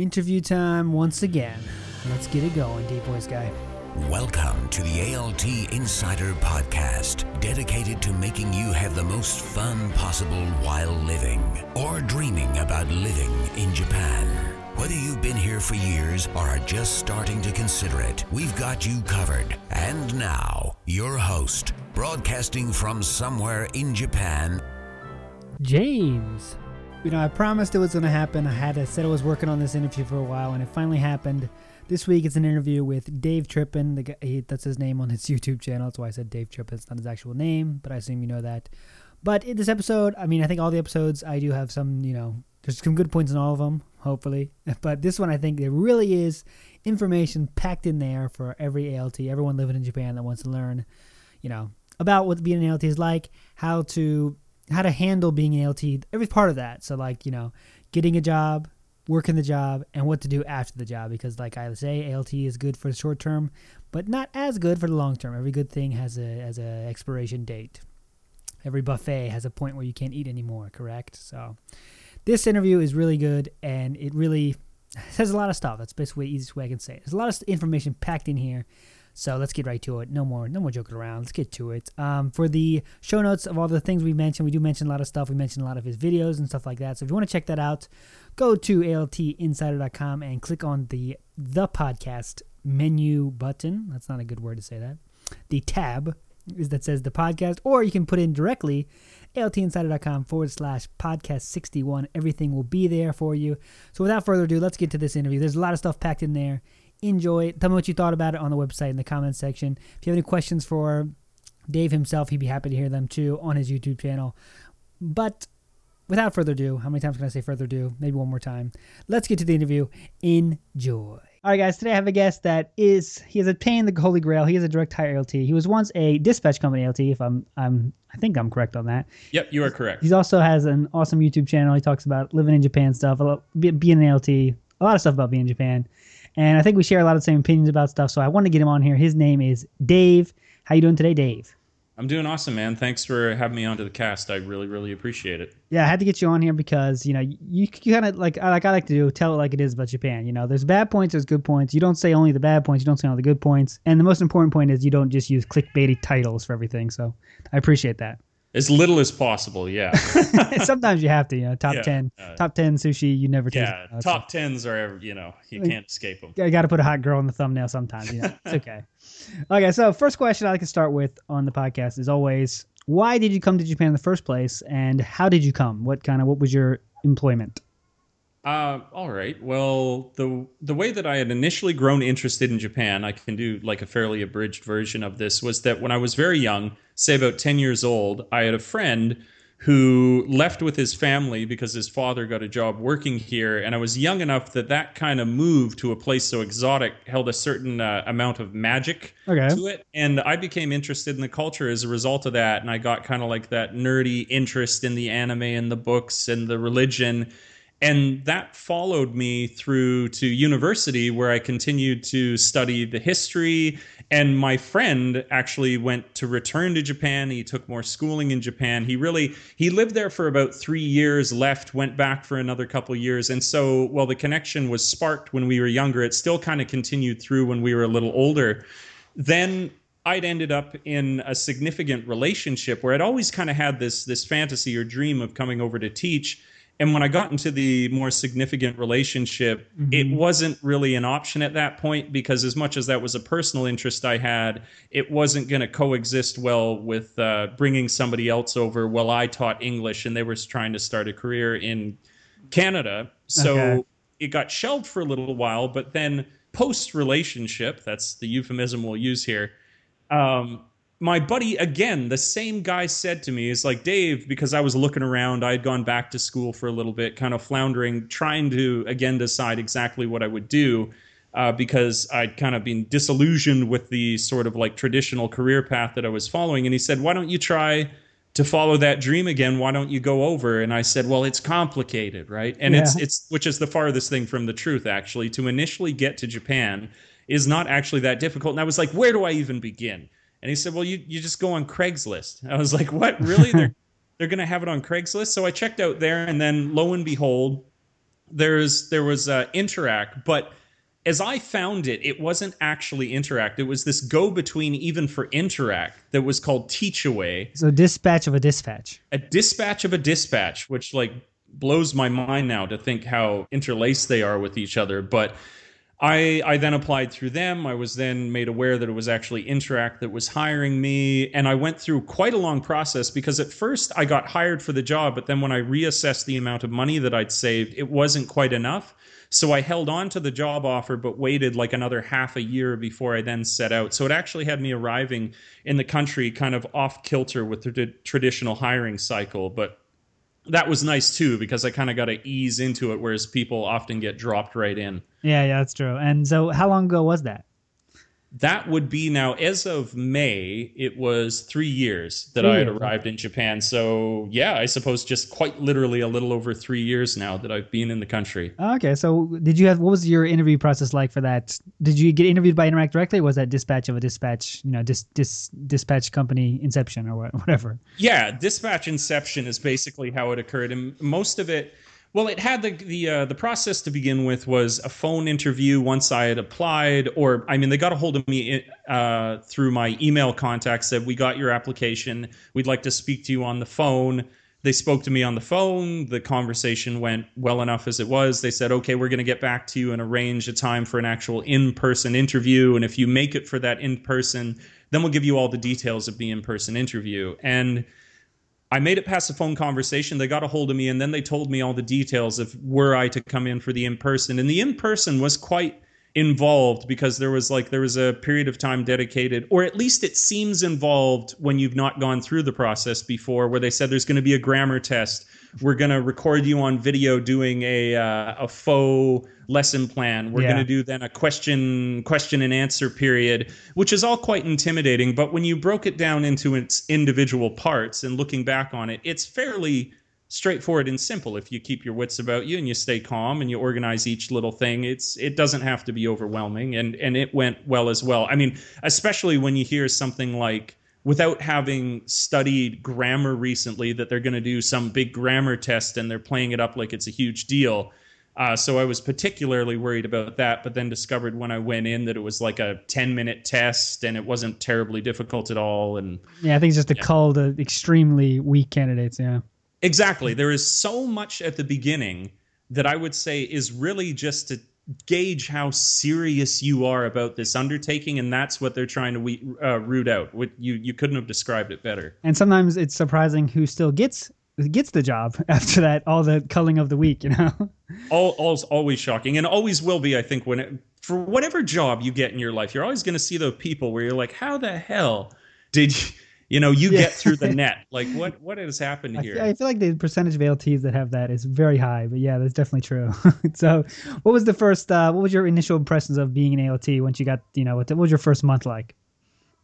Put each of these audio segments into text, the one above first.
Interview time once again. Let's get it going, Deep Voice Guy. Welcome to the ALT Insider Podcast, dedicated to making you have the most fun possible while living or dreaming about living in Japan. Whether you've been here for years or are just starting to consider it, we've got you covered. And now, your host, broadcasting from somewhere in Japan, James. You know, I promised it was going to happen. I had I said I was working on this interview for a while, and it finally happened. This week, it's an interview with Dave Trippin. The guy, he, that's his name on his YouTube channel. That's why I said Dave Trippin. It's not his actual name, but I assume you know that. But in this episode, I mean, I think all the episodes, I do have some, you know, there's some good points in all of them, hopefully. But this one, I think there really is information packed in there for every ALT, everyone living in Japan that wants to learn, you know, about what being an ALT is like, how to how to handle being an ALT, every part of that. So like, you know, getting a job, working the job, and what to do after the job. Because like I say, ALT is good for the short term, but not as good for the long term. Every good thing has a has a expiration date. Every buffet has a point where you can't eat anymore, correct? So this interview is really good and it really says a lot of stuff. That's basically the easiest way I can say it. There's a lot of information packed in here. So let's get right to it. No more, no more joking around. Let's get to it. Um, for the show notes of all the things we mentioned, we do mention a lot of stuff. We mentioned a lot of his videos and stuff like that. So if you want to check that out, go to altinsider.com and click on the the podcast menu button. That's not a good word to say that. The tab is that says the podcast, or you can put in directly altinsider.com forward slash podcast 61. Everything will be there for you. So without further ado, let's get to this interview. There's a lot of stuff packed in there enjoy it. Tell me what you thought about it on the website in the comments section. If you have any questions for Dave himself, he'd be happy to hear them too on his YouTube channel. But without further ado, how many times can I say further ado? Maybe one more time. Let's get to the interview. Enjoy. All right, guys. Today I have a guest that is he has obtained the Holy Grail. He is a direct hire LT. He was once a dispatch company LT. If I'm I'm I think I'm correct on that. Yep, you are correct. He also has an awesome YouTube channel. He talks about living in Japan stuff, a lot, being an LT, a lot of stuff about being in Japan and I think we share a lot of the same opinions about stuff. So I wanted to get him on here. His name is Dave. How you doing today, Dave? I'm doing awesome, man. Thanks for having me onto the cast. I really, really appreciate it. Yeah, I had to get you on here because you know you, you kind of like like I like to do tell it like it is about Japan. You know, there's bad points, there's good points. You don't say only the bad points, you don't say only the good points. And the most important point is you don't just use clickbaity titles for everything. So I appreciate that. As little as possible, yeah. Sometimes you have to, you know, top yeah, ten, uh, top ten sushi. You never taste. Yeah, top tens are, you know, you can't escape them. I got to put a hot girl in the thumbnail sometimes. You know, it's okay. okay, so first question I like to start with on the podcast is always, why did you come to Japan in the first place, and how did you come? What kind of what was your employment? Uh, all right. Well, the the way that I had initially grown interested in Japan, I can do like a fairly abridged version of this, was that when I was very young, say about ten years old, I had a friend who left with his family because his father got a job working here, and I was young enough that that kind of move to a place so exotic held a certain uh, amount of magic okay. to it, and I became interested in the culture as a result of that, and I got kind of like that nerdy interest in the anime and the books and the religion and that followed me through to university where i continued to study the history. And my friend actually went to return to japan. He took more schooling in japan. He really he lived there for about three years left went back for another couple years. And so while the connection was sparked when we were younger it still kind of continued through when we were a little older. Then I'd ended up in a significant relationship where I'd always kind of had this this fantasy or dream of coming over to teach and when I got into the more significant relationship, mm-hmm. it wasn't really an option at that point because, as much as that was a personal interest I had, it wasn't going to coexist well with uh, bringing somebody else over while I taught English and they were trying to start a career in Canada. So okay. it got shelved for a little while, but then post relationship, that's the euphemism we'll use here. Um, my buddy again the same guy said to me is like dave because i was looking around i had gone back to school for a little bit kind of floundering trying to again decide exactly what i would do uh, because i'd kind of been disillusioned with the sort of like traditional career path that i was following. And he said why don't you try to follow that dream again? Why don't you go over? And i said well it's complicated right? And yeah. it's it's which is the farthest thing from the truth actually. To initially get to japan is not actually that difficult. And i was like where do i even begin and he said, "Well, you you just go on Craigslist." I was like, "What? Really? they're they're going to have it on Craigslist?" So I checked out there, and then lo and behold, there's there was uh, Interac, but as I found it, it wasn't actually Interac. It was this go between even for Interac that was called Teach Away. So dispatch of a dispatch. A dispatch of a dispatch, which like blows my mind now to think how interlaced they are with each other. But I, I then applied through them. I was then made aware that it was actually Interac that was hiring me. And I went through quite a long process because at first I got hired for the job, but then when I reassessed the amount of money that I'd saved, it wasn't quite enough. So I held on to the job offer, but waited like another half a year before I then set out. So it actually had me arriving in the country kind of off kilter with the traditional hiring cycle. But that was nice too because I kind of got to ease into it, whereas people often get dropped right in. Yeah, yeah, that's true. And so, how long ago was that? That would be now as of May, it was three years that three I had years. arrived in Japan. So yeah, I suppose just quite literally a little over three years now that I've been in the country. Okay, so did you have what was your interview process like for that? Did you get interviewed by Interac directly? Or was that dispatch of a dispatch, you know, dis, dis dispatch company inception or whatever? Yeah, dispatch inception is basically how it occurred, and most of it well, it had the the uh, the process to begin with was a phone interview once I had applied, or I mean, they got a hold of me uh, through my email contact. Said we got your application. We'd like to speak to you on the phone. They spoke to me on the phone. The conversation went well enough as it was. They said, "Okay, we're going to get back to you and arrange a time for an actual in-person interview. And if you make it for that in-person, then we'll give you all the details of the in-person interview." And I made it past the phone conversation. They got a hold of me and then they told me all the details of were I to come in for the in person. And the in person was quite involved because there was like there was a period of time dedicated or at least it seems involved when you've not gone through the process before where they said there's going to be a grammar test we're going to record you on video doing a uh, a faux lesson plan. We're yeah. going to do then a question question and answer period, which is all quite intimidating. But when you broke it down into its individual parts and looking back on it, it's fairly straightforward and simple if you keep your wits about you and you stay calm and you organize each little thing it's it doesn't have to be overwhelming and and it went well as well i mean especially when you hear something like without having studied grammar recently that they're going to do some big grammar test and they're playing it up like it's a huge deal. Uh, so I was particularly worried about that, but then discovered when I went in that it was like a 10 minute test and it wasn't terribly difficult at all. And yeah, I think it's just to yeah. cull the extremely weak candidates. Yeah. Exactly. There is so much at the beginning that I would say is really just to gauge how serious you are about this undertaking, and that's what they're trying to we, uh, root out. What you you couldn't have described it better. And sometimes it's surprising who still gets gets the job after that all the culling of the week you know all, all's always shocking and always will be i think when it, for whatever job you get in your life you're always going to see those people where you're like how the hell did you you know you yeah. get through the net. Like what what has happened here I feel, I feel, like the percentage of ALTs that have that is very high but yeah that's definitely true. So what was the first uh, what was your initial impressions of being an ALT once you got you know what, what was your first month like?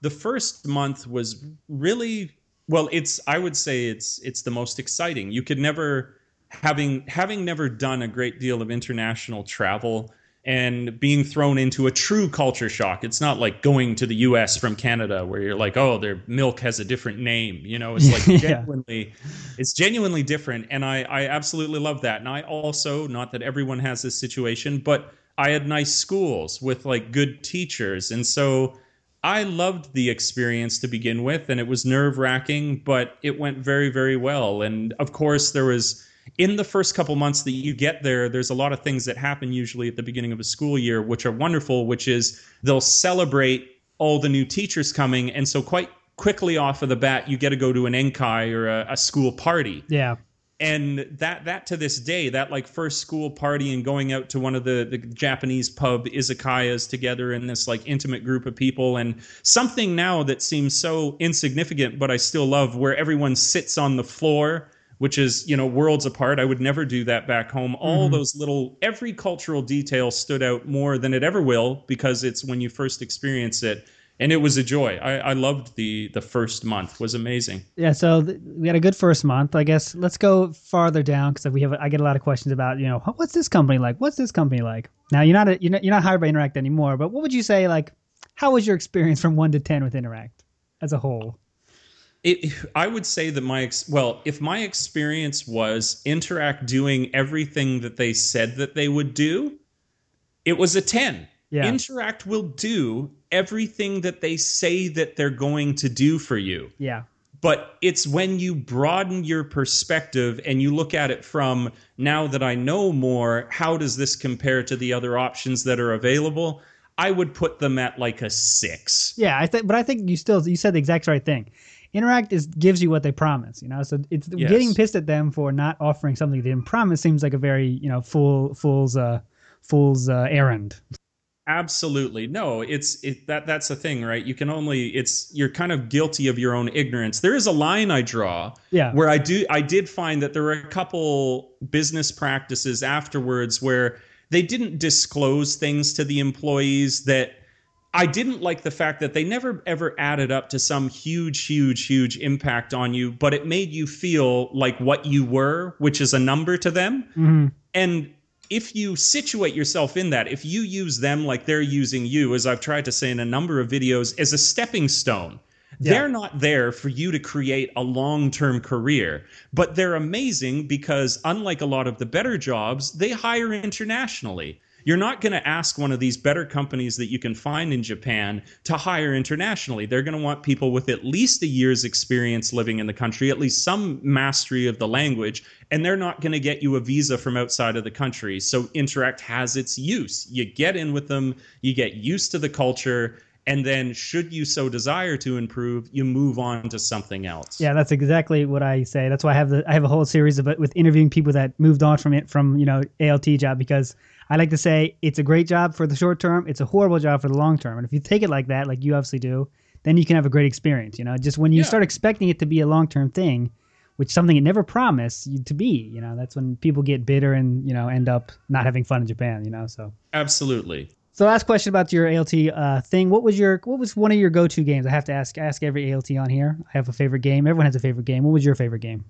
The first month was really well it's i would say it's it's the most exciting. You could never having having never done a great deal of international travel and being thrown into a true culture shock. It's not like going to the US from Canada where you're like, oh, their milk has a different name. You know, it's like yeah. genuinely it's genuinely different. And I, I absolutely love that. And I also, not that everyone has this situation, but I had nice schools with like good teachers. And so I loved the experience to begin with, and it was nerve wracking, but it went very, very well. And of course, there was in the first couple months that you get there, there's a lot of things that happen usually at the beginning of a school year, which are wonderful, which is they'll celebrate all the new teachers coming. And so, quite quickly off of the bat, you get to go to an Enkai or a, a school party. Yeah. And that that to this day, that like first school party and going out to one of the, the Japanese pub izakayas together in this like intimate group of people and something now that seems so insignificant, but I still love where everyone sits on the floor which is you know worlds apart. I would never do that back home. All mm-hmm. those little every cultural detail stood out more than it ever will because it's when you first experience it. And it was a joy. I, I loved the the first month. Was amazing. Yeah so th- we had a good first month i guess. Let's go farther down because we have i get a lot of questions about you know what's this company like? What's this company like? Now you're not a, you're not, you're not hired by Interac anymore but what would you say like how was your experience from 1 to 10 with Interac as a whole It, I would say that my ex- well, if my experience was Interac doing everything that they said that they would do, it was a 10. Yeah. Interac will do everything that they say that they're going to do for you. Yeah. But it's when you broaden your perspective and you look at it from now that I know more, how does this compare to the other options that are available? I would put them at like a six. Yeah, I think, but I think you still you said the exact right thing. Interac is gives you what they promise, you know. So it's Yes. getting pissed at them for not offering something they didn't promise seems like a very you know fool fool's uh fool's uh, errand. Absolutely. No, it's it that that's the thing, right? You can only it's you're kind of guilty of your own ignorance. There is a line I draw Yeah. where I do I did find that there were a couple business practices afterwards where they didn't disclose things to the employees that I didn't like the fact that they never ever added up to some huge, huge, huge impact on you, but it made you feel like what you were, which is a number to them. Mhm. And if you situate yourself in that, if you use them like they're using you, as I've tried to say in a number of videos, as a stepping stone, Yeah. they're not there for you to create a long term career. But they're amazing because, unlike a lot of the better jobs, they hire internationally. You're not going to ask one of these better companies that you can find in Japan to hire internationally. They're going to want people with at least a year's experience living in the country, at least some mastery of the language, and they're not going to get you a visa from outside of the country. So Interac has its use. You get in with them, you get used to the culture, and then should you so desire to improve, you move on to something else. Yeah, that's exactly what I say. That's why I have the I have a whole series of it with interviewing people that moved on from it from you know ALT job because I like to say it's a great job for the short term, it's a horrible job for the long term, and if you take it like that, like you obviously do, then you can have a great experience. You know, just when you Yeah. start expecting it to be a long term thing, which something it never promised you to be, you know, that's when people get bitter and you know end up not having fun in Japan. You know, so. Absolutely. So last question about your ALT uh, thing. What was your what was one of your go to games? I have to ask ask every ALT on here. I have a favorite game. Everyone has a favorite game. What was your favorite game?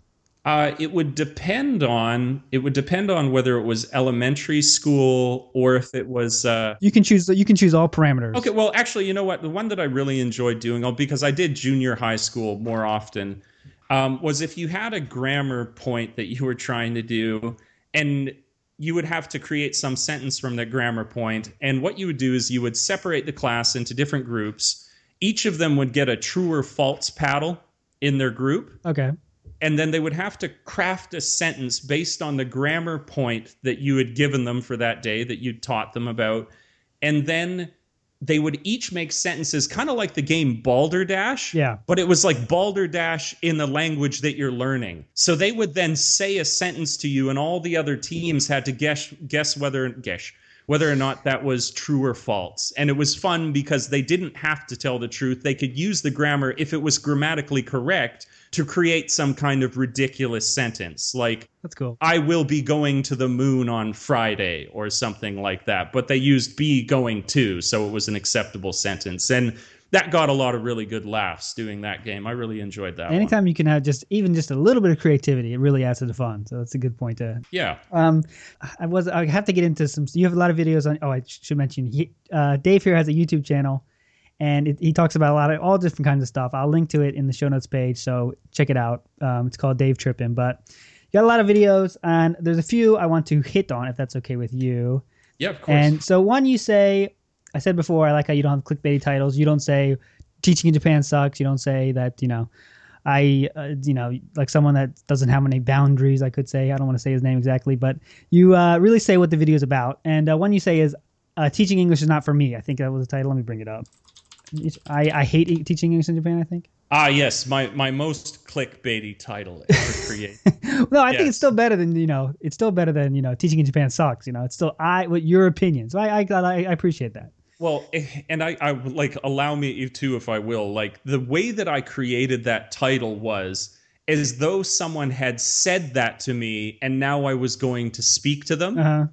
Uh, it would depend on it would depend on whether it was elementary school or if it was uh, You can choose. You can choose all parameters. Okay, well, actually, you know what? The one that I really enjoyed doing, oh, because I did junior high school more often, um, was if you had a grammar point that you were trying to do, and you would have to create some sentence from that grammar point, and what you would do is you would separate the class into different groups. Each of them would get a true or false paddle in their group Okay. and then they would have to craft a sentence based on the grammar point that you had given them for that day that you taught them about and then they would each make sentences kind of like the game Balderdash. Yeah. But it was like Balderdash in the language that you're learning. So they would then say a sentence to you, and all the other teams had to guess guess whether guess whether or not that was true or false. And it was fun because they didn't have to tell the truth. They could use the grammar if it was grammatically correct to create some kind of ridiculous sentence like That's cool. I will be going to the moon on Friday or something like that. But they used be going to, so it was an acceptable sentence. And that got a lot of really good laughs doing that game. I really enjoyed that. one. Anytime you can have just even just a little bit of creativity, it really adds to the fun. So that's a good point to. Yeah. Um, I was I have to get into some. You have a lot of videos on. Oh, I should mention. He, uh, Dave here has a YouTube channel, and it, he talks about a lot of all different kinds of stuff. I'll link to it in the show notes page, so check it out. Um, it's called Dave Trippin. But you got a lot of videos, and there's a few I want to hit on, if that's okay with you. Yeah, of course. And so one you say, I said before, I like how you don't have clickbaity titles. You don't say teaching in Japan sucks. You don't say that you know, I uh, you know like someone that doesn't have any boundaries. I could say I don't want to say his name exactly, but you uh, really say what the video is about. And uh, one you say is uh, teaching English is not for me. I think that was the title. Let me bring it up. I, I hate teaching English in Japan. I think. ah, yes, my my most clickbaity title ever created. no, I think it's still better than you know. It's still better than you know. Teaching in Japan sucks. You know, it's still I what your opinion. So I I, I, appreciate that. Well, eh, and I, I like allow me to, if I will, like the way that I created that title was as though someone had said that to me, and now I was going to speak to them. Uh huh.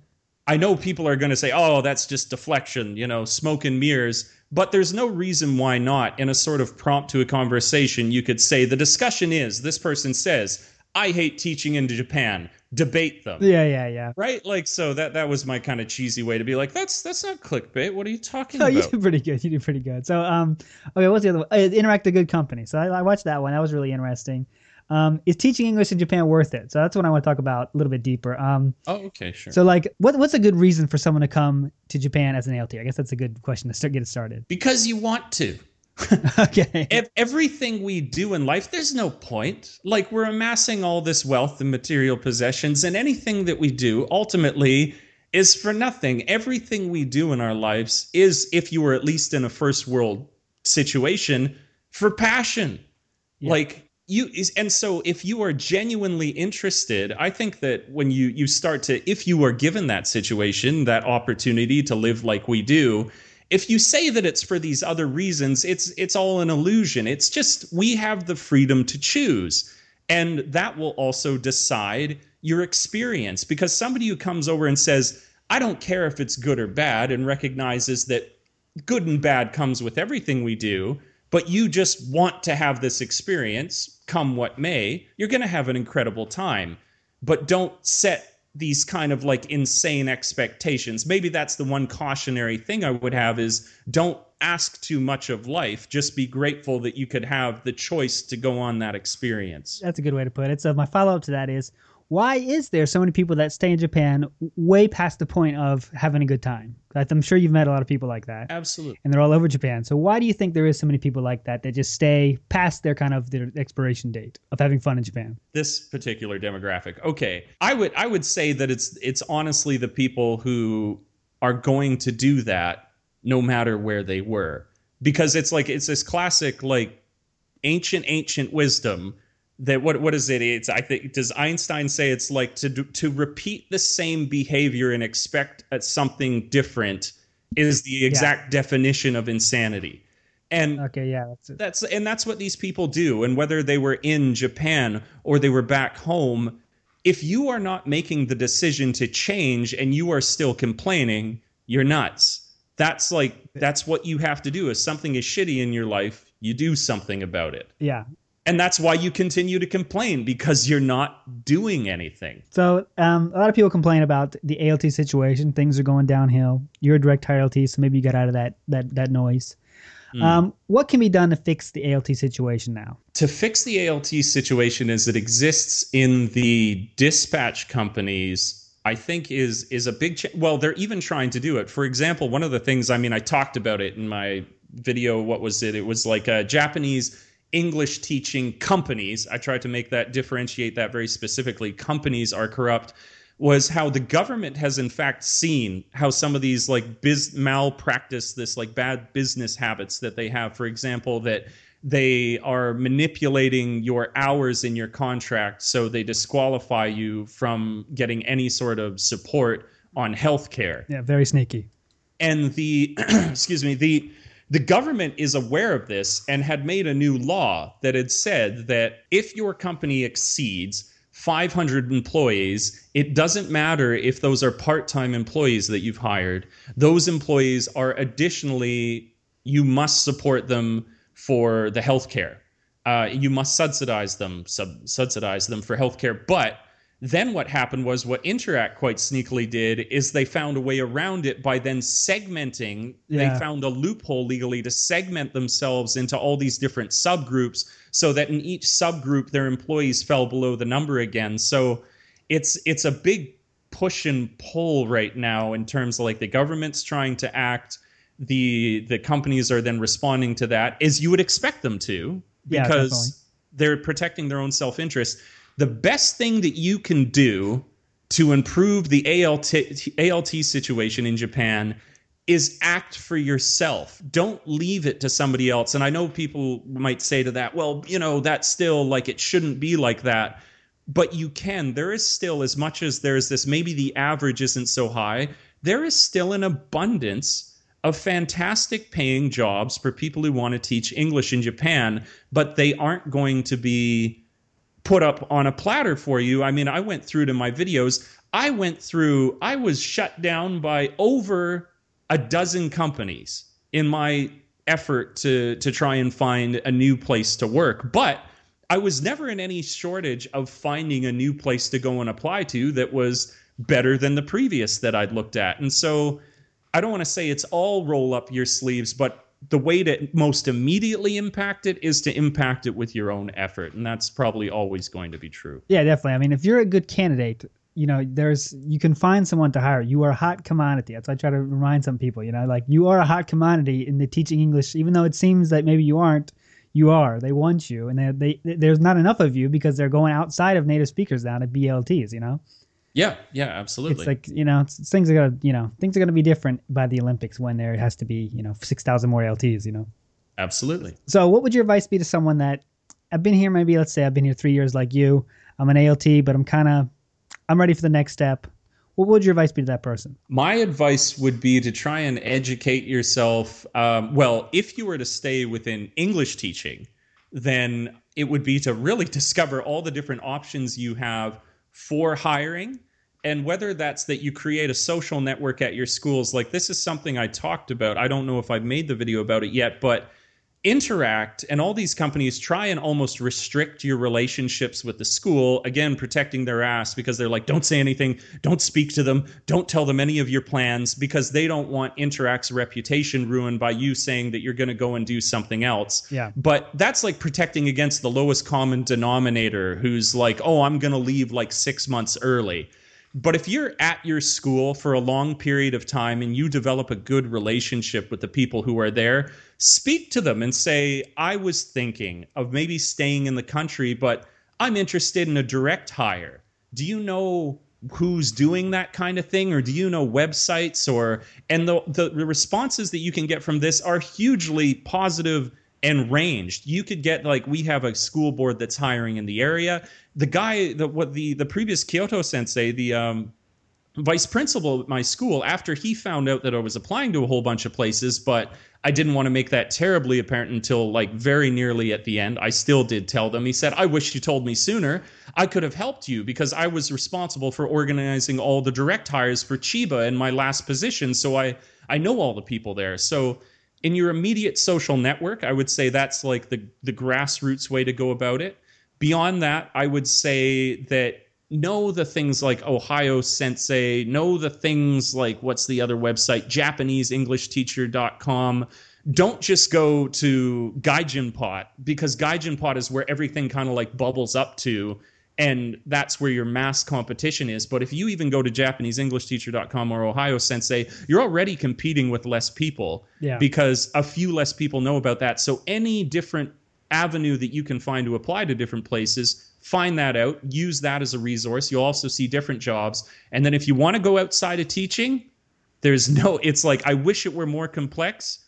I know people are going to say, "Oh, that's just deflection," you know, smoke and mirrors. But there's no reason why not. In a sort of prompt to a conversation, you could say, "The discussion is." This person says, I hate teaching in Japan. Debate them. Yeah, yeah, yeah. Right? Like so that that was my kind of cheesy way to be like, that's that's not clickbait. What are you talking Oh, about? you did pretty good. You did pretty good. So, um, okay, what's the other one? Uh, Interac a Good Company. So I, I watched that one. That was really interesting. Um, is teaching English in Japan worth it? So that's what I want to talk about a little bit deeper. Um, oh, okay, sure. so like, what what's a good reason for someone to come to Japan as an ALT? I guess that's a good question to start get it started. because you want to. okay. Ev- everything we do in life, there's no point. Like we're amassing all this wealth and material possessions, and anything that we do ultimately is for nothing. Everything we do in our lives is, if you were at least in a first world situation, for passion. Yeah. Like you is, and so if you are genuinely interested, I think that when you you start to, if you are given that situation, that opportunity to live like we do, if you say that it's for these other reasons it's it's all an illusion. It's just we have the freedom to choose. And that will also decide your experience because somebody who comes over and says i don't care if it's good or bad and recognizes that good and bad comes with everything we do but you just want to have this experience come what may you're going to have an incredible time but don't set these kind of like insane expectations. Maybe that's the one cautionary thing I would have is don't ask too much of life. Just be grateful that you could have the choice to go on that experience. That's a good way to put it. So my follow up to that is, why is there so many people that stay in Japan way past the point of having a good time? I'm sure you've met a lot of people like that. Absolutely. and they're all over Japan. So why do you think there is so many people like that that just stay past their kind of their expiration date of having fun in Japan? This particular demographic. Okay. I would I would say that it's it's honestly the people who are going to do that no matter where they were. Because it's like it's this classic like ancient ancient wisdom that what what is it? It's i think does einstein say it's like to do, to repeat the same behavior and expect at something different is the exact definition of insanity. And Okay, yeah, that's it. that's and that's what these people do. And whether they were in japan or they were back home if you are not making the decision to change and you are still complaining you're nuts. That's like that's what you have to do. If something is shitty in your life you do something about it. Yeah. And that's why you continue to complain because you're not doing anything. So um, a lot of people complain about the ALT situation. Things are going downhill. You're a direct hire ALT, so maybe you got out of that that that noise. Um, what can be done to fix the ALT situation now? To fix the ALT situation as it exists in the dispatch companies, I think is is a big ch- well, they're even trying to do it. For example, one of the things I mean, I talked about it in my video. What was it? It was like a Japanese English teaching companies. I tried to make that differentiate that very specifically. Companies are corrupt. Was how the government has in fact seen how some of these like biz malpractice, this like bad business habits that they have. For example, that they are manipulating your hours in your contract so they disqualify you from getting any sort of support on healthcare Yeah, very sneaky. and the excuse me the the government is aware of this and had made a new law that had said that if your company exceeds 500 employees it doesn't matter if those are part-time employees that you've hired. Those employees are additionally you must support them for the health care uh, you must subsidize them sub- subsidize them for healthcare but then what happened was what Interac quite sneakily did is they found a way around it by then segmenting Yeah. they found a loophole legally to segment themselves into all these different subgroups so that in each subgroup their employees fell below the number again so it's it's a big push and pull right now in terms of like the government's trying to act the the companies are then responding to that as you would expect them to because definitely. they're protecting their own self-interest the best thing that you can do to improve the ALT ALT situation in Japan is act for yourself. Don't leave it to somebody else. And I know people might say to that, well, you know, that's still like it shouldn't be like that. But you can. There is still, as much as there's this, maybe the average isn't so high, there is still an abundance of fantastic paying jobs for people who want to teach English in Japan, but they aren't going to be put up on a platter for you. I mean, I went through to my videos. I went through, I was shut down by over a dozen companies in my effort to to try and find a new place to work. But I was never in any shortage of finding a new place to go and apply to that was better than the previous that I'd looked at. And so I don't want to say it's all roll up your sleeves, but the way to most immediately impact it is to impact it with your own effort. And that's probably always going to be true. Yeah, definitely. I mean, if you're a good candidate, you know, there's you can find someone to hire. You are a hot commodity. That's what I try to remind some people. You know, like you are a hot commodity in the teaching English, even though it seems that maybe you aren't. You are. They want you, and they, they there's not enough of you because they're going outside of native speakers now to BLTs. You know. Yeah, yeah, absolutely. It's like you know, it's, things are gonna you know things are gonna be different by the Olympics when there has to be you know six thousand more LTs. You know. Absolutely. So, what would your advice be to someone that I've been here? Maybe let's say I've been here three years, like you. I'm an ALT, but I'm kind of I'm ready for the next step. What would your advice be to that person? My advice would be to try and educate yourself. Um, well, if you were to stay within English teaching, then it would be to really discover all the different options you have for hiring and whether that's that you create a social network at your schools. Like this is something i talked about. I don't know if i've made the video about it yet but Interac and all these companies try and almost restrict your relationships with the school again protecting their ass because they're like don't say anything. Don't speak to them. Don't tell them any of your plans because they don't want Interac's reputation ruined by you saying that you're going to go and do something else. Yeah. but that's like protecting against the lowest common denominator who's like oh i'm going to leave like 6 months early but if you're at your school for a long period of time and you develop a good relationship with the people who are there, speak to them and say, I was thinking of maybe staying in the country, but I'm interested in a direct hire. Do you know who's doing that kind of thing or do you know websites or and the the responses that you can get from this are hugely positive and ranged. You could get like we have a school board that's hiring in the area. The guy, the what the the previous Kyoto sensei, the um, vice principal at my school, after he found out that I was applying to a whole bunch of places, but I didn't want to make that terribly apparent until like very nearly at the end. I still did tell them. He said, "I wish you told me sooner. I could have helped you because I was responsible for organizing all the direct hires for Chiba in my last position, so I I know all the people there." So in your immediate social network, I would say that's like the the grassroots way to go about it. Beyond that, I would say that know the things like OhayouSensei, know the things like what's the other website, JapaneseEnglishTeacher.com. Don't just go to Gaijin Pot because Gaijin Pot is where everything kind of like bubbles up to and that's where your mass competition is. But if you even go to JapaneseEnglishTeacher.com or OhayouSensei, you're already competing with less people Yeah. because a few less people know about that. So any different avenue that you can find to apply to different places, find that out, use that as a resource. You'll also see different jobs. And then if you want to go outside of teaching, there's no it's like I wish it were more complex.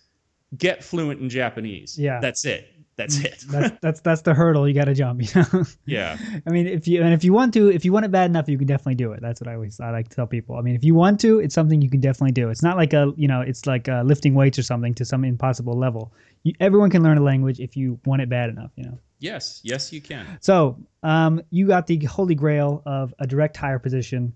Get fluent in Japanese. Yeah. That's it. That's it. That's that's that's the hurdle you got to jump. You know. yeah. I mean, if you and if you want to, if you want it bad enough, you can definitely do it. That's what I always I like to tell people. I mean, if you want to, it's something you can definitely do. It's not like a you know, it's like uh, lifting weights or something to some impossible level. You, everyone can learn a language if you want it bad enough. You know. Yes. Yes, you can. So, um, you got the holy grail of a direct hire position.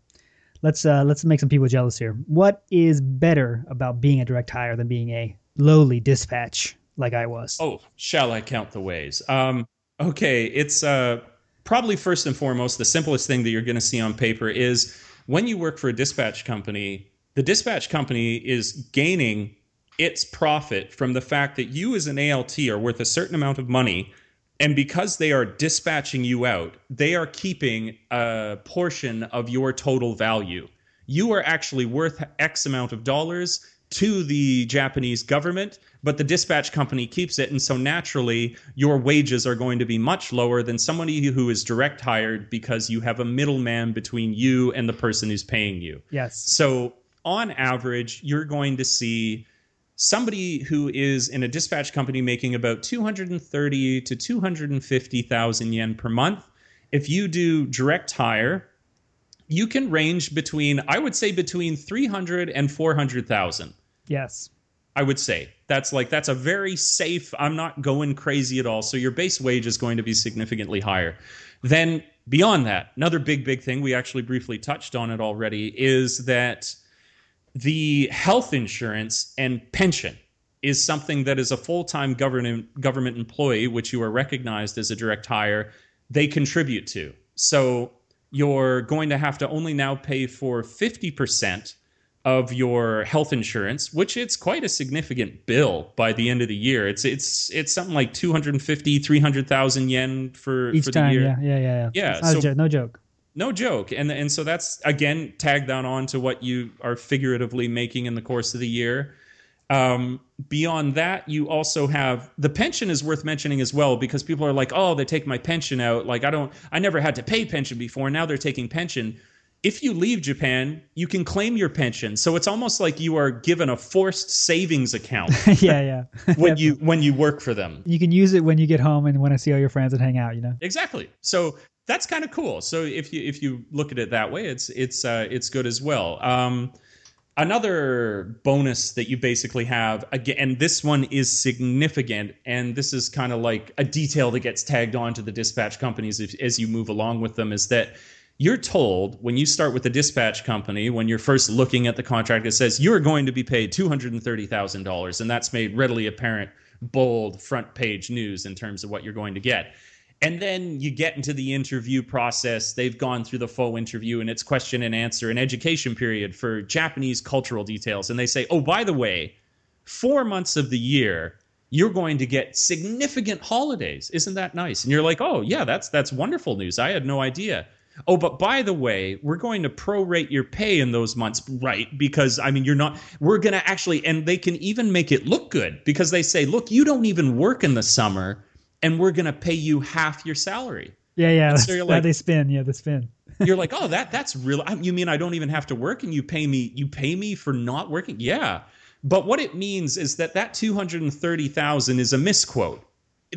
Let's uh, let's make some people jealous here. What is better about being a direct hire than being a lowly dispatch like I was? Oh, shall I count the ways? Um, okay, it's uh, probably first and foremost the simplest thing that you're going to see on paper is when you work for a dispatch company, the dispatch company is gaining its profit from the fact that you as an ALT are worth a certain amount of money. And because they are dispatching you out, they are keeping a portion of your total value. You are actually worth X amount of dollars to the Japanese government, but the dispatch company keeps it. And so naturally, your wages are going to be much lower than somebody who is direct hired because you have a middleman between you and the person who's paying you. Yes. So, on average, you're going to see somebody who is in a dispatch company making about 230 to 250,000 yen per month. If you do direct hire, you can range between I would say between 300 and 400,000. Yes. I would say that's like that's a very safe. I'm not going crazy at all. So your base wage is going to be significantly higher. Then beyond that, another big big thing we actually briefly touched on it already is that the health insurance and pension is something that is a full-time government government employee which you are recognized as a direct hire they contribute to so you're going to have to only now pay for 50% of your health insurance which it's quite a significant bill by the end of the year. It's it's it's something like 250 300,000 yen for Each for time, the year. yeah, yeah, yeah, yeah. Yeah, It's not a so- no joke. no joke. And and so that's again tagged down on to what you are figuratively making in the course of the year. Um, beyond that you also have the pension is worth mentioning as well because people are like oh they take my pension out. Like i don't i never had to pay pension before. Now they're taking pension if you leave japan you can claim your pension so it's almost like you are given a forced savings account yeah, yeah. when you when you work for them you can use it when you get home and want to see all your friends and hang out. You know. Exactly. So that's kind of cool. So if you if you look at it that way, it's it's uh, it's good as well. Um, another bonus that you basically have again, and this one is significant, and this is kind of like a detail that gets tagged on to the dispatch companies if, as you move along with them, is that you're told when you start with the dispatch company when you're first looking at the contract it says you're going to be paid $230000 and that's made readily apparent bold front page news in terms of what you're going to get. And then you get into the interview process. They've gone through the full interview and it's question and answer and education period for japanese cultural details. And they say oh by the way four months of the year you're going to get significant holidays. Isn't that nice? And you're like oh yeah that's that's wonderful news. I had no idea oh but by the way we're going to prorate your pay in those months right because i mean you're not we're going to actually and they can even make it look good because they say look you don't even work in the summer and we're going to pay you half your salary Yeah, yeah. And so you're like- they spin. Yeah, the spin. you're like oh that that's real you mean i don't even have to work and you pay me you pay me for not working yeah but what it means is that that 230000 is a misquote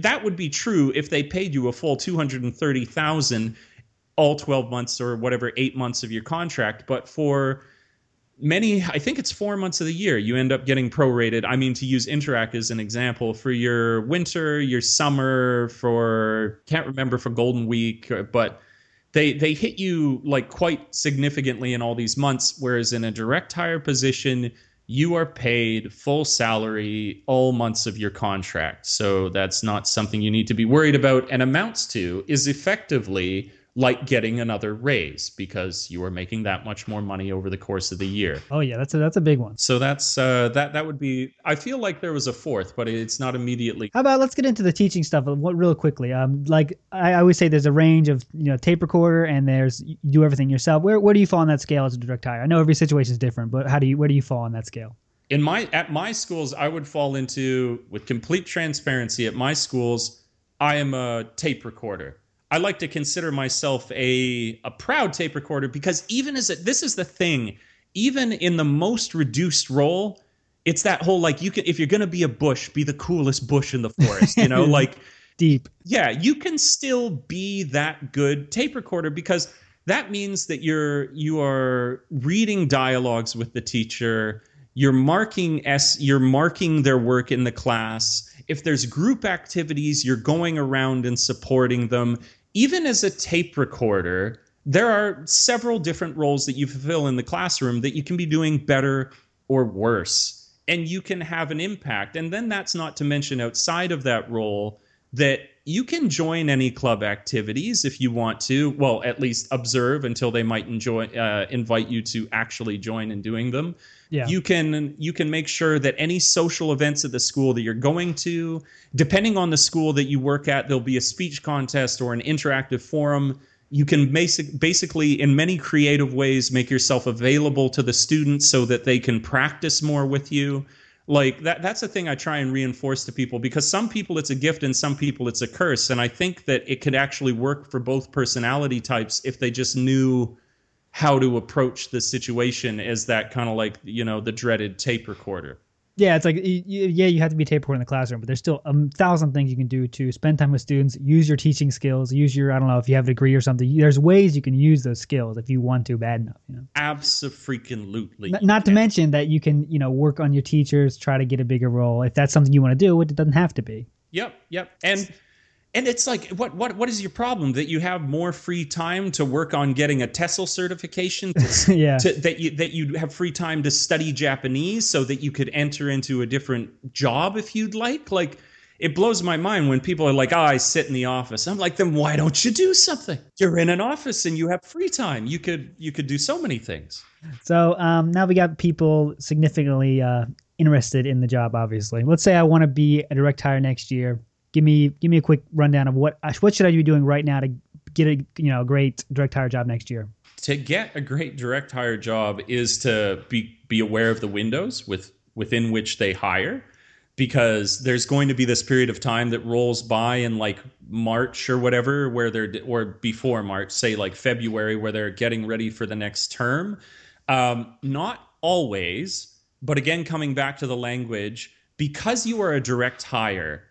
that would be true if they paid you a full 230000 all 12 months or whatever 8 months of your contract but for many i think it's 4 months of the year you end up getting prorated. I mean to use Interac as an example for your winter your summer for can't remember for golden week but they they hit you like quite significantly in all these months whereas in a direct hire position you are paid full salary all months of your contract. So that's not something you need to be worried about and amounts to is effectively like getting another raise because you are making that much more money over the course of the year Oh yeah, that's a that's a big one. so that's uh that that would be i feel like there was a fourth but it's not immediately How about let's get into the teaching stuff uh, what, real quickly. Um, like I, I always say, there's a range of you know tape recorder, and there's you do everything yourself. Where where do you fall on that scale as a direct hire? I know every situation is different, but how do you where do you fall on that scale? in my at my schools i would fall into with complete transparency at my schools i am a tape recorder i like to consider myself a a proud tape recorder because even as it this is the thing even in the most reduced role it's that whole like you can if you're going to be a bush be the coolest bush in the forest you know like Deep. yeah, you can still be that good tape recorder because that means that you're you are reading dialogues with the teacher, you're marking s you're marking their work in the class. If there's group activities, you're going around and supporting them. Even as a tape recorder, there are several different roles that you fulfill in the classroom that you can be doing better or worse and you can have an impact. And then that's not to mention outside of that role that you can join any club activities if you want to. Well, at least observe until they might enjoy uh, invite you to actually join in doing them. Yeah. You can you can make sure that any social events at the school that you're going to, depending on the school that you work at, there'll be a speech contest or an interactive forum. You can basic, basically, in many creative ways, make yourself available to the students so that they can practice more with you like that that's a thing i try and reinforce to people because some people it's a gift and some people it's a curse and i think that it could actually work for both personality types if they just knew how to approach the situation as that kind of like you know the dreaded tape recorder Yeah, it's like yeah, you have to be tape recorder in the classroom, but there's still a thousand things you can do to spend time with students, use your teaching skills, use your I don't know if you have a degree or something. There's ways you can use those skills if you want to bad enough. You know, absolutely N- not to mention that you can you know work on your teachers, try to get a bigger role if that's something you want to do. It doesn't have to be. Yep, yep. And and it's like what what what is your problem that you have more free time to work on getting a TESOL certification to, yeah. to, that you that you have free time to study Japanese so that you could enter into a different job if you'd like like it blows my mind when people are like, oh, I sit in the office. I'm like, then why don't you do something? You're in an office and you have free time. You could you could do so many things. So um, now we got people significantly uh, interested in the job. Obviously, let's say I want to be a direct hire next year. Give me give me a quick rundown of what what should I be doing right now to get a you know a great direct hire job next year. To get a great direct hire job is to be be aware of the windows with within which they hire because there's going to be this period of time that rolls by in like March or whatever, where they're or before March, say like February, where they're getting ready for the next term. Um, not always, but again, coming back to the language, because you are a direct hire,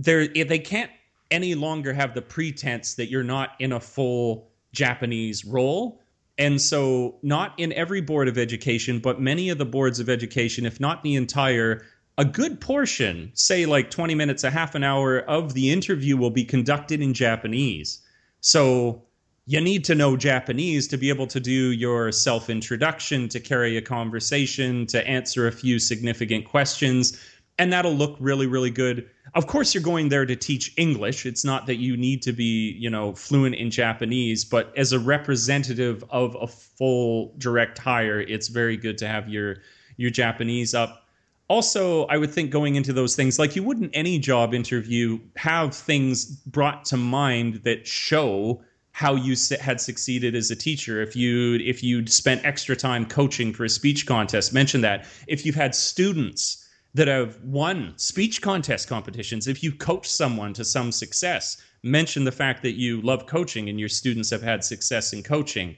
there eh, they can't any longer have the pretense that you're not in a full Japanese role. And so, not in every board of education, but many of the boards of education, if not the entire, a good portion, say like 20 minutes, a half an hour of the interview will be conducted in Japanese. So you need to know Japanese to be able to do your self introduction, to carry a conversation, to answer a few significant questions. And that'll look really, really good. Of course, you're going there to teach English. It's not that you need to be, you know, fluent in Japanese, but as a representative of a full direct hire, it's very good to have your your Japanese up also i would think going into those things like you wouldn't any job interview have things brought to mind that show how you had succeeded as a teacher if you if you'd spent extra time coaching for a speech contest mention that if you've had students that have won speech contest competitions if you coach someone to some success mention the fact that you love coaching and your students have had success in coaching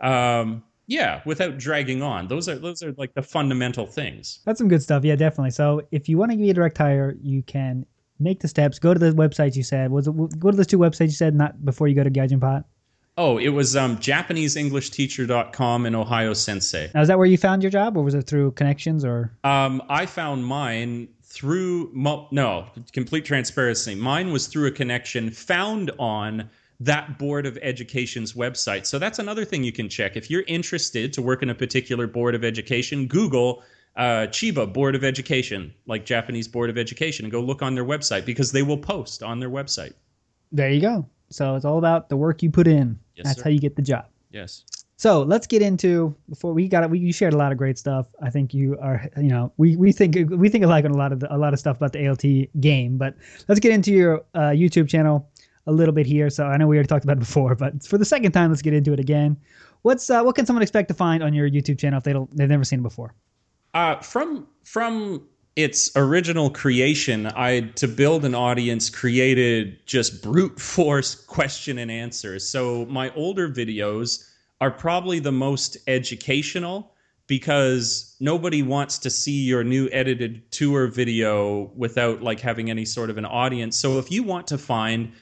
um, yeah, without dragging on. Those are those are like the fundamental things. That's some good stuff. Yeah, definitely. So if you want to be a direct hire, you can make the steps. Go to the websites you said. Was it, go to those two websites you said, not before you go to Gaijin Pot? Oh, it was um, JapaneseEnglishTeacher.com and OhayouSensei. Now, is that where you found your job, or was it through connections, or? Um, I found mine through no complete transparency. Mine was through a connection found on that board of education's website. So that's another thing you can check. If you're interested to work in a particular board of education, Google uh, Chiba Board of Education, like Japanese Board of Education, and go look on their website because they will post on their website. There you go. So it's all about the work you put in. Yes, That's sir. how you get the job. Yes. So let's get into before we got it. We you shared a lot of great stuff. I think you are, you know, we, we think we think alike on a lot of the, a lot of stuff about the ALT game. But let's get into your uh, YouTube channel a little bit here. So I know we already talked about it before, but for the second time, let's get into it again. What's uh, what can someone expect to find on your YouTube channel if they don't they've never seen it before? Uh, from from its original creation, I to build an audience created just brute force question and answers. So my older videos are probably the most educational because nobody wants to see your new edited tour video without like having any sort of an audience. So if you want to find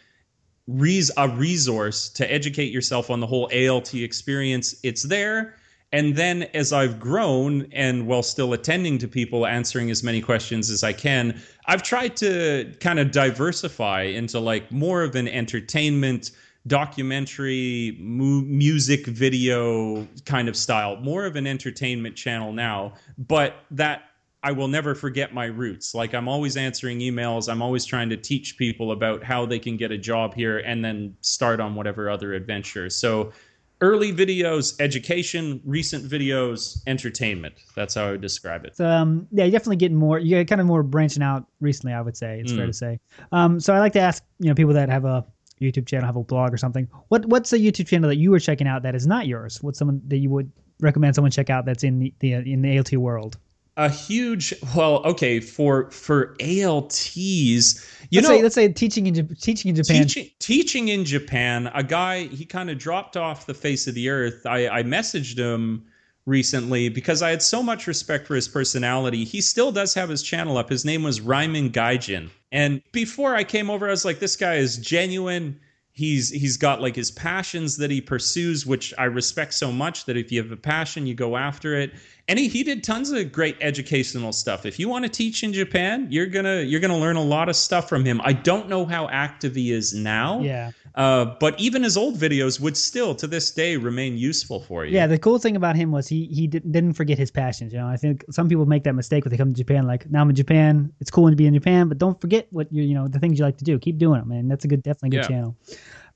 a resource to educate yourself on the whole ALT experience. It's there. And then as I've grown and while still attending to people, answering as many questions as I can, I've tried to kind of diversify into like more of an entertainment, documentary, mu- music video kind of style, more of an entertainment channel now. But that I will never forget my roots. Like I'm always answering emails. I'm always trying to teach people about how they can get a job here and then start on whatever other adventure. So early videos, education, recent videos, entertainment. That's how I would describe it. So, um, yeah, you're definitely getting more. You get kind of more branching out recently. I would say it's mm. fair to say. Um, so I like to ask you know people that have a YouTube channel, have a blog or something. What what's a YouTube channel that you were checking out that is not yours? What's someone that you would recommend someone check out that's in the, the in the ALT world? A huge well okay for for alts you let's know say, let's say teaching in teaching in japan. Teaching, teaching in japan a guy he kind of dropped off the face of the earth. I i messaged him recently because i had so much respect for his personality. He still does have his channel up. His name was Rhyming Gaijin. And before i came over i was like this guy is genuine. He's he's got like his passions that he pursues which i respect so much that if you have a passion you go after it and he, he did tons of great educational stuff if you want to teach in japan you're gonna you're gonna learn a lot of stuff from him i don't know how active he is now Yeah. uh, but even his old videos would still to this day remain useful for you Yeah, the cool thing about him was he he di- didn't forget his passions. You know, I think some people make that mistake when they come to Japan. Like, now I'm in Japan. It's cool to be in Japan, but don't forget what you you know the things you like to do. Keep doing them, man. That's a good, definitely good Yeah. channel.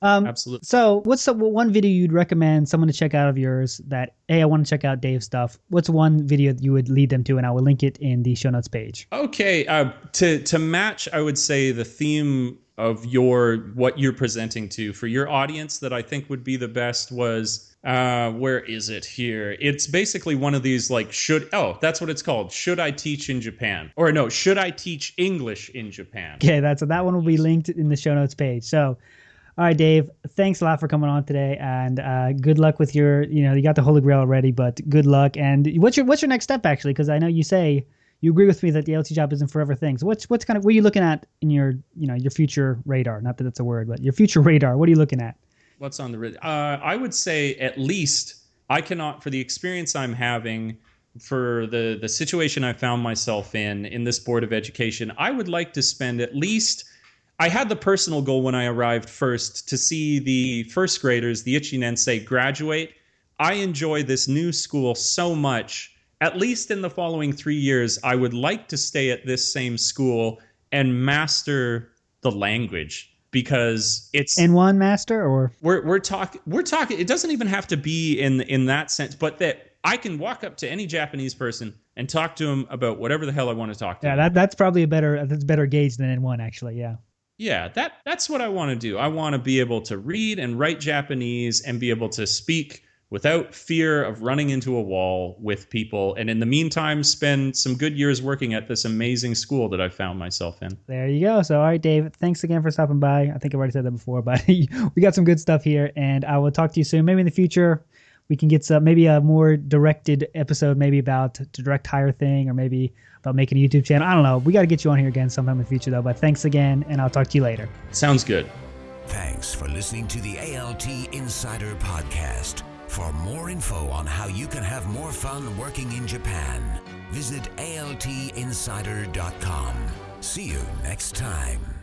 Um, absolutely so, what's the one video you'd recommend someone to check out of yours that hey, I want to check out Dave's stuff? What's one video that you would lead them to, and I will link it in the show notes page. Okay, uh, to to match, I would say the theme of your what you're presenting to for your audience that I think would be the best was uh, where is it here? It's basically one of these like should oh that's what it's called. Should I teach in Japan or no? Should I teach English in Japan? Okay, that's that one will be linked in the show notes page. So, all right, Dave, thanks a lot for coming on today, and uh, good luck with your. You know, you got the Holy Grail already, but good luck. And what's your what's your next step actually? Because I know you say you agree with me that the LT job isn't forever thing. So what's what's kind of what are you looking at in your you know your future radar? Not that that's a word, but your future radar. What are you looking at? What's on the rid- uh, I would say at least I cannot for the experience I'm having for the the situation I found myself in in this board of education. I would like to spend at least I had the personal goal when I arrived first to see the first graders, the Ichinensei, graduate. I enjoy this new school so much. At least in the following three years, I would like to stay at this same school and master the language because it's N1 master or we're we're talking we're talking it doesn't even have to be in in that sense but that I can walk up to any Japanese person and talk to them about whatever the hell I want to talk to yeah, that that's probably a better that's better gauge than N1 actually. Yeah. Yeah that that's what I want to do I want to be able to read and write Japanese and be able to speak without fear of running into a wall with people and in the meantime spend some good years working at this amazing school that I found myself in There you go. So, all right, Dave, thanks again for stopping by. I think I've already said that before, but we got some good stuff here, and I will talk to you soon. Maybe in the future, we can get some, maybe a more directed episode, maybe about the direct hire thing, or maybe about making a YouTube channel. I don't know. We got to get you on here again sometime in the future, though. But thanks again, and I'll talk to you later. sounds good Thanks for listening to the ALT Insider Podcast. For more info on how you can have more fun working in Japan, visit altinsider.com. See you next time.